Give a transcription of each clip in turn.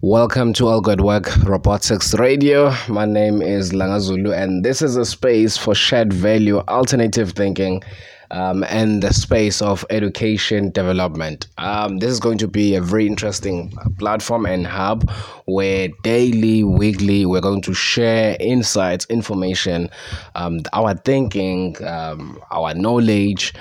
Welcome to All Good Work Robotics Radio. My name is Langazulu, and this is a space for shared value, alternative thinking, um, and the space of education development. Um, this is going to be a very interesting platform and hub where daily, weekly, we're going to share insights, information, um, our thinking, um, our knowledge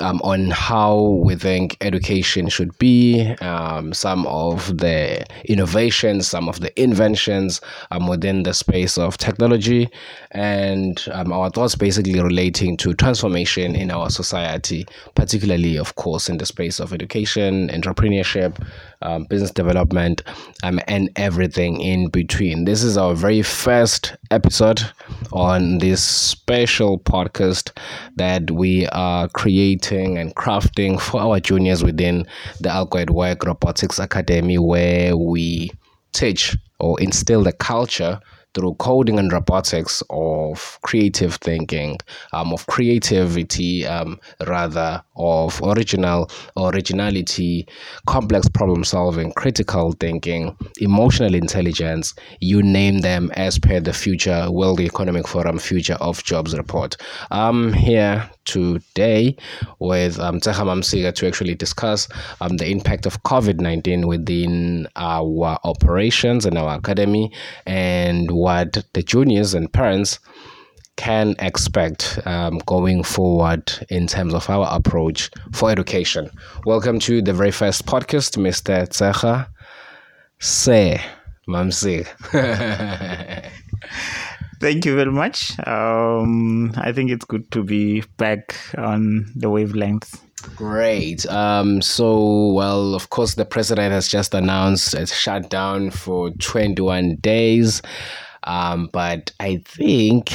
um, on how we think education should be, um, some of the innovations, some of the inventions um, within the space of technology, and um, our thoughts basically relating to transformation in our society, particularly, of course, in the space of education, entrepreneurship, um, business development, um, and everything in between. This is our very first episode on this special podcast that we are creating and crafting for our juniors within the Algoid Work Robotics Academy, where we teach or instill the culture through coding and robotics of creative thinking, um, of creativity, um, rather of original originality, complex problem solving, critical thinking, emotional intelligence, you name them as per the Future World Economic Forum Future of Jobs report. I'm here today with um, Tseha Mamsiga to actually discuss um, the impact of COVID 19 within our operations and our academy and what the juniors and parents can expect um, going forward in terms of our approach for education. Welcome to the very first podcast, Mr. Tseha Se Mamsiga. Thank you very much. Um, I think it's good to be back on the wavelength. Great. Um, so, well, of course, the president has just announced a shutdown for 21 days. Um, but I think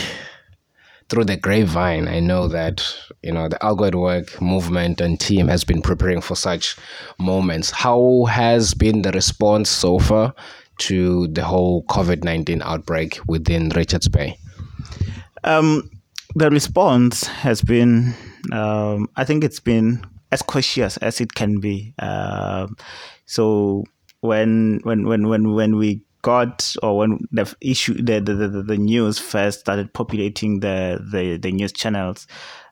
through the grapevine, I know that you know the Algoid Work movement and team has been preparing for such moments. How has been the response so far to the whole COVID 19 outbreak within Richards Bay? Um, the response has been, um, I think it's been as cautious as it can be. Uh, so when when when when when we got or when the issue the, the, the, the news first started populating the, the, the news channels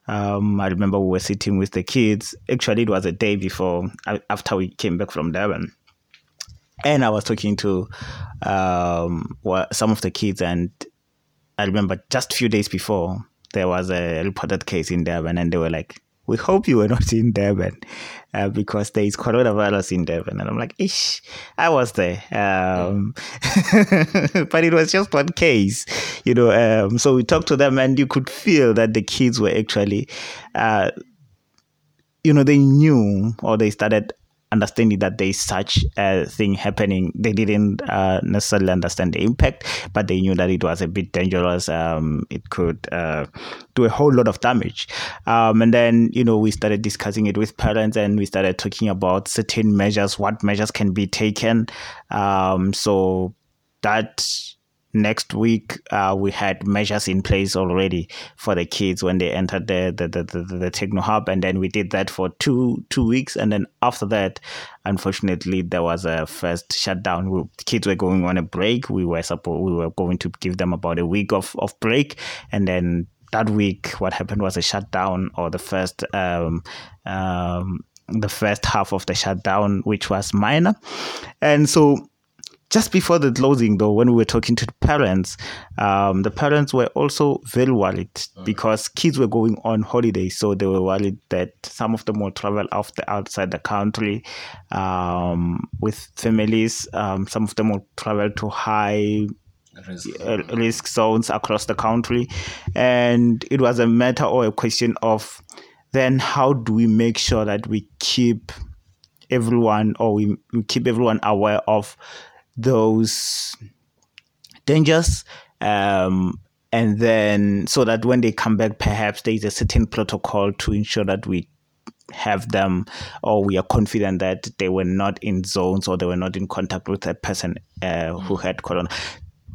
um, I remember we were sitting with the kids. Actually, it was a day before, after we came back from Durban and I was talking to um, some of the kids, and I remember just a few days before there was a reported case in Durban, and they were like, "We hope you were not in Durban uh, because there is coronavirus in Durban." And I'm like, "Ish, I was there, um, but it was just one case, you know." Um, so we talked to them, and you could feel that the kids were actually. Uh, you know, they knew or they started understanding that there is such a thing happening. They didn't uh, necessarily understand the impact, but they knew that it was a bit dangerous. Um, it could uh, do a whole lot of damage. Um, and then, you know, we started discussing it with parents and we started talking about certain measures, what measures can be taken. Um, so that next week uh, we had measures in place already for the kids when they entered the the, the, the, the techno hub. And then we did that for two two weeks. And then after that unfortunately there was a first shutdown. We, kids were going on a break. We were supposed we were going to give them about a week of, of break. And then that week what happened was a shutdown or the first um, um, the first half of the shutdown which was minor. And so just before the closing, though, when we were talking to the parents, um, the parents were also very worried mm. because kids were going on holiday, so they were worried that some of them will travel off the outside the country um, with families. Um, some of them will travel to high risk. Uh, risk zones across the country, and it was a matter or a question of then how do we make sure that we keep everyone or we, we keep everyone aware of those dangers um, and then so that when they come back perhaps there is a certain protocol to ensure that we have them or we are confident that they were not in zones or they were not in contact with a person uh, who had corona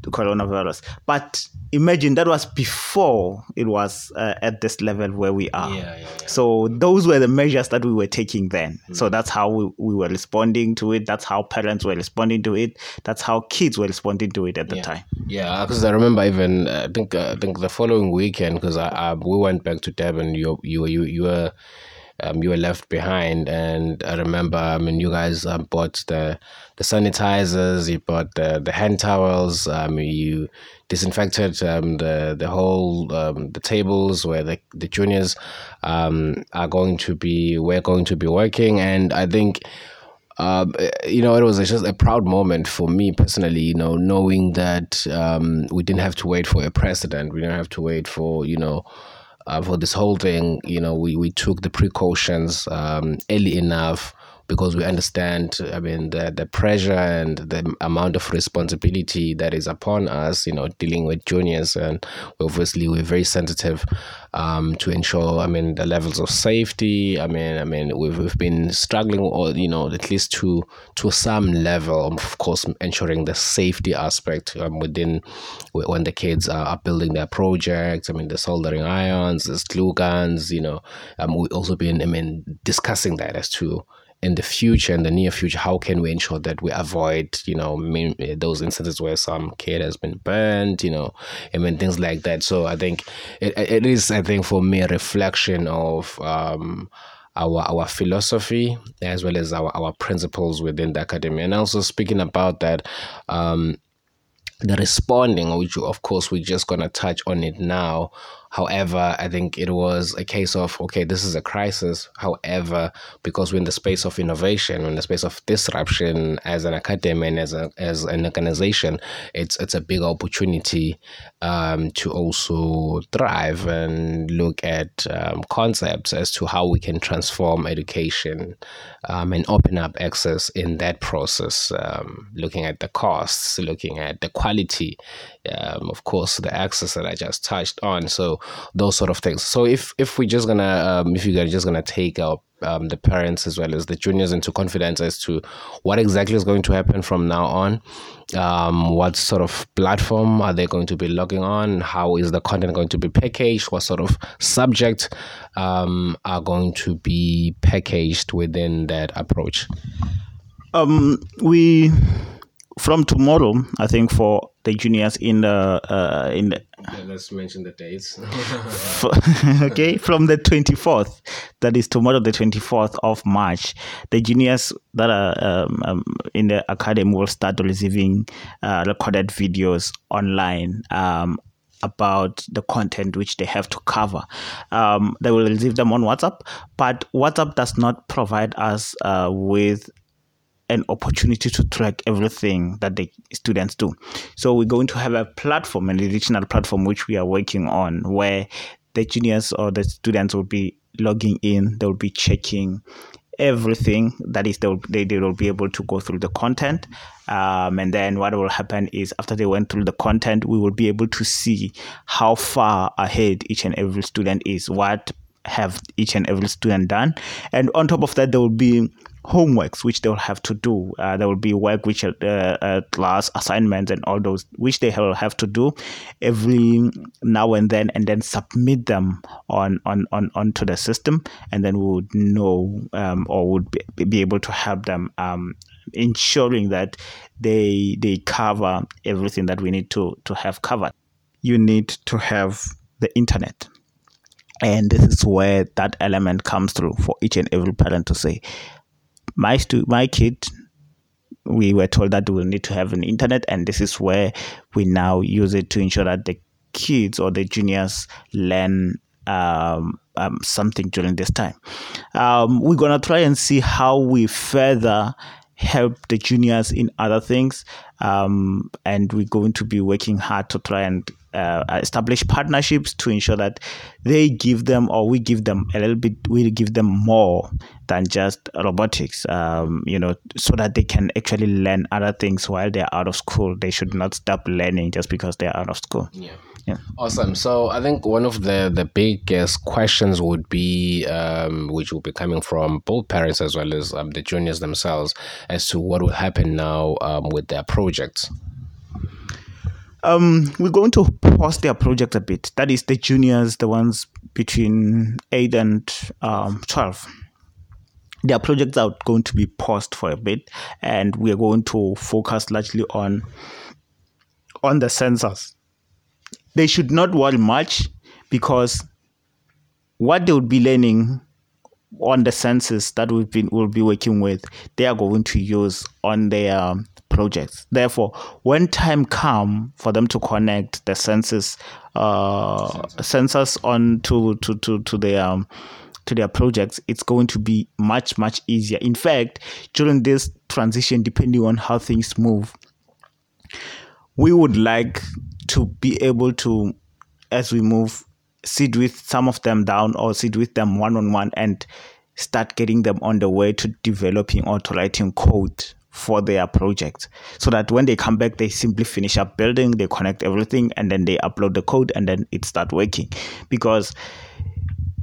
the coronavirus. But imagine that was before it was uh, at this level where we are. Yeah, yeah, yeah. So those were the measures that we were taking then. So that's how we, we were responding to it. That's how parents were responding to it. That's how kids were responding to it at the time. Yeah, because I remember even uh, I think uh, I think the following weekend because I, I we went back to Durban. You you you you were. Um, you were left behind, and I remember. I mean, you guys um, bought the the sanitizers, you bought the the hand towels, um, you disinfected um, the the whole um, the tables where the the juniors um, are going to be we're going to be working, and I think um, you know, it was just a proud moment for me personally, you know, knowing that um, we didn't have to wait for a president. We didn't have to wait for, you know, uh, for this whole thing. You know, we, we took the precautions um, early enough because we understand, I mean, the, the pressure and the amount of responsibility that is upon us, you know, dealing with juniors. And obviously, we're very sensitive um, to ensure, I mean, the levels of safety. I mean, I mean, we've, we've been struggling, or, you know, at least to, to some level, of course, ensuring the safety aspect um, within when the kids are, building their projects. I mean, the soldering irons, the glue guns, you know, um, we've also been, I mean, discussing that as to in the future, in the near future, how can we ensure that we avoid, you know, those instances where some kid has been burned, you know, I mean, things like that. So I think it, it is, I think, for me, a reflection of um, our our philosophy as well as our, our principles within the academy. And also speaking about that, um, the responding, which of course we're just gonna touch on it now. However, I think it was a case of okay, this is a crisis. However, because we're in the space of innovation, we're in the space of disruption as an academy and as a, as an organization, it's it's a big opportunity um, to also thrive and look at um, concepts as to how we can transform education um, and open up access in that process. Um, looking at the costs, looking at the quality, um, of course, the access that I just touched on. So those sort of things. So if if we're just gonna um, if you're just gonna take out um, the parents as well as the juniors into confidence as to what exactly is going to happen from now on. Um, what sort of platform are they going to be logging on? How is the content going to be packaged? What sort of subject um, are going to be packaged within that approach? Um, we from tomorrow, I think for the juniors in the uh, in the let's mention the dates. okay, from the 24th, that is tomorrow, the 24th of March, the juniors that are um, um, in the academy will start receiving uh, recorded videos online. Um, about the content which they have to cover. Um, they will receive them on WhatsApp, but WhatsApp does not provide us uh, with an opportunity to track everything that the students do. So we're going to have a platform, an additional platform which we are working on, where the juniors or the students will be logging in, they'll be checking everything that is they'll, they, they will be able to go through the content um, and then what will happen is after they went through the content we will be able to see how far ahead each and every student is what have each and every student done and on top of that there will be homeworks which they will have to do. Uh, there will be work which uh, uh, class assignments and all those which they will have to do every now and then, and then submit them on on on onto the system, and then we would know um, or would be, be able to help them. Um, ensuring that they they cover everything that we need to to have covered you need to have the internet and this is where that element comes through for each and every parent to say my stu- my kid we were told that we need to have an internet and this is where we now use it to ensure that the kids or the juniors learn um, um, something during this time. Um, we're going to try and see how we further help the juniors in other things um, and we're going to be working hard to try and uh, establish partnerships to ensure that they give them or we give them a little bit we give them more than just robotics um, you know so that they can actually learn other things while they're out of school they should not stop learning just because they're out of school yeah yeah. Awesome. So I think one of the the biggest questions would be, um, which will be coming from both parents as well as um, the juniors themselves, as to what will happen now um, with their Um, we're going to pause their project a bit. That is the juniors, the ones between eight and um, twelve. Their projects are going to be paused for a bit, and we are going to focus largely on on the sensors. They should not worry much because what they would be learning on the sensors that we've been will be working with, they are going to use on their um, projects. Therefore, when time come for them to connect the sensors, uh, sensors on to to to to their um, to their projects, it's going to be much much easier. In fact, during this transition, depending on how things move, we would like to be able to, as we move, sit with some of them down or sit with them one on one and start getting them on the way to developing or to writing code for their project. So that when they come back they simply finish up building they connect everything and then they upload the code and then it start working. Because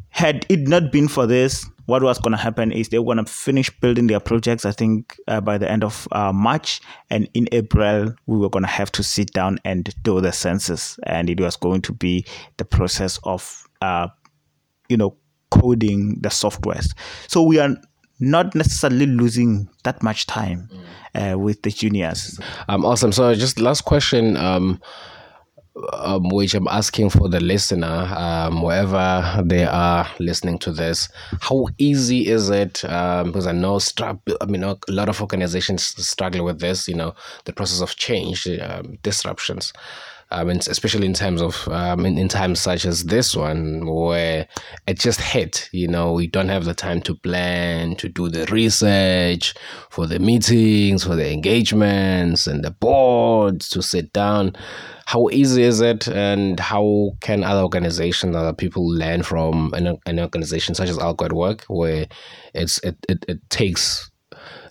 had it not been for this what was going to happen is they were going to finish building their projects i think uh, by the end of uh, march and in april we were going to have to sit down and do the sensors and it was going to be the process of uh, you know coding the softwares so we are not necessarily losing that much time uh, with the juniors. Um, awesome. So, just last question, um, um, which I'm asking for the listener, um, wherever they are listening to this, how easy is it? Um, because I know, I mean, a lot of organizations struggle with this. You know, the process of change, um, disruptions um, especially in terms of um, in, in times such as this one where it just hit you know we don't have the time to plan to do the research for the meetings for the engagements and the boards to sit down. How easy is it and how can other organizations other people learn from an, an organization such as Algo Work where it's it, it, it takes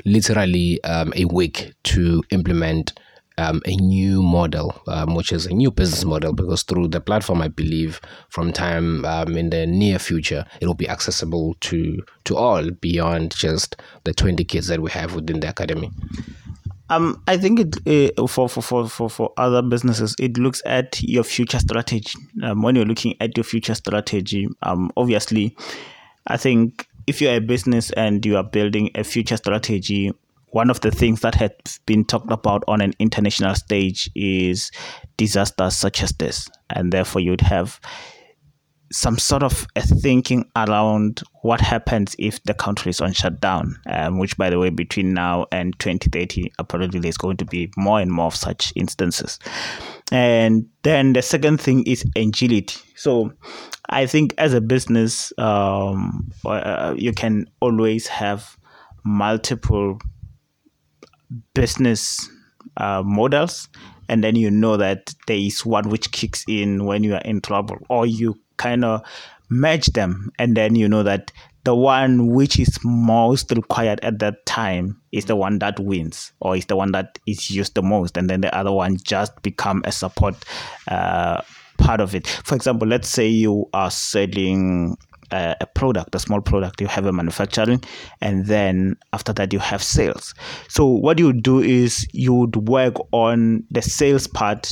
literally um, a week to implement um, a new model, um, which is a new business model, because through the platform, I believe from time um, in the near future, it will be accessible to to all beyond just the 20 kids that we have within the academy. Um, I think it uh, for, for, for, for other businesses, it looks at your future strategy. Um, when you're looking at your future strategy, um, obviously, I think if you're a business and you are building a future strategy one of the things that has been talked about on an international stage is disasters such as this. And therefore, you'd have some sort of a thinking around what happens if the country is on shutdown, um, which, by the way, between now and 2030, apparently there's going to be more and more of such instances. And then the second thing is agility. So I think as a business, um, uh, you can always have multiple business uh, models and then you know that there is one which kicks in when you are in trouble or you kind of merge them and then you know that the one which is most required at that time is the one that wins or is the one that is used the most and then the other one just become a support uh, part of it. For example let's say you are selling a, a product, a small product, you have a manufacturing, and then after that you have sales. So what you do is you would work on the sales part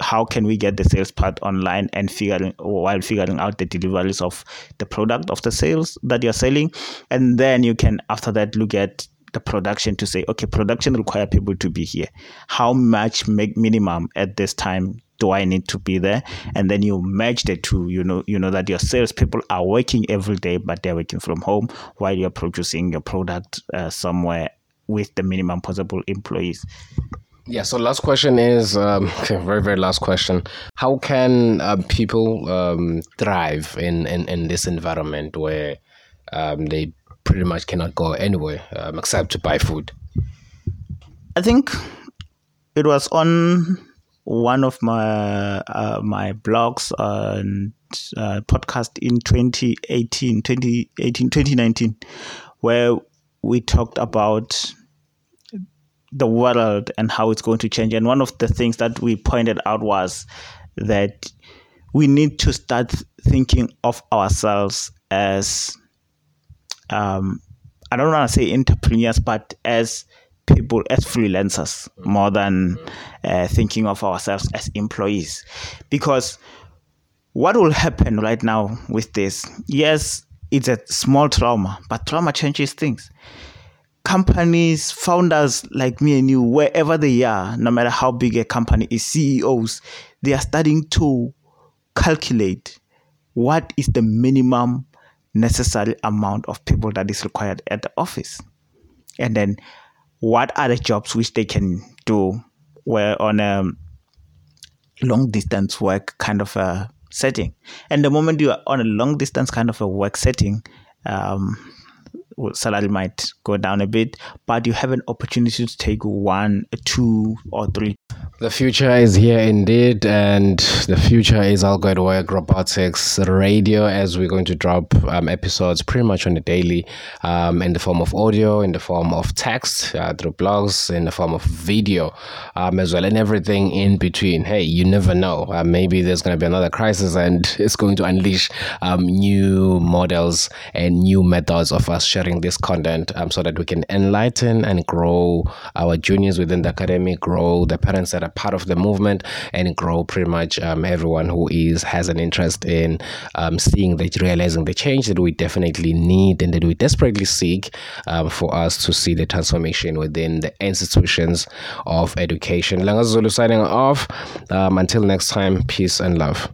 how can we get the sales part online and figuring while figuring out the deliveries of the product of the sales that you're selling and then you can after that look at the production to say okay production require people to be here how much make minimum at this time do I need to be there? And then you merge the two. You know, you know that your salespeople are working every day, but they're working from home while you're producing your product uh, somewhere with the minimum possible employees. Yeah. So last question is um, very very last question. How can uh, people um, thrive in, in in this environment where um, they pretty much cannot go anywhere um, except to buy food? I think it was on one of my uh, my blogs and uh, podcast in 2018, 2018, 2019, where we talked about the world and how it's going to change. And one of the things that we pointed out was that we need to start thinking of ourselves as um, I don't want to say entrepreneurs, but as people as freelancers more than uh, thinking of ourselves as employees. Because what will happen right now with this? Yes, it's a small trauma, but trauma changes things. Companies, founders like me and you, wherever they are, no matter how big a company is, CEOs, they are starting to calculate what is the minimum necessary amount of people that is required at the office and then what are the jobs which they can do where on a long distance work kind of a setting. And the moment you are on a long distance kind of a work setting um, salary might go down a bit but you have an opportunity to take one two or three the future is here indeed, and the future is all going to work robotics radio as we're going to drop um, episodes pretty much on a daily um, in the form of audio, in the form of text, uh, through blogs, in the form of video um, as well, and everything in between. Hey, you never know. Uh, maybe there's going to be another crisis and it's going to unleash um, new models and new methods of us sharing this content um, so that we can enlighten and grow our juniors within the academy, grow the parents that are part of the movement and grow pretty much um, everyone who is has an interest in um, seeing that realizing the change that we definitely need and that we desperately seek um, for us to see the transformation within the institutions of education. Langazulu signing off. Um, until next time, peace and love.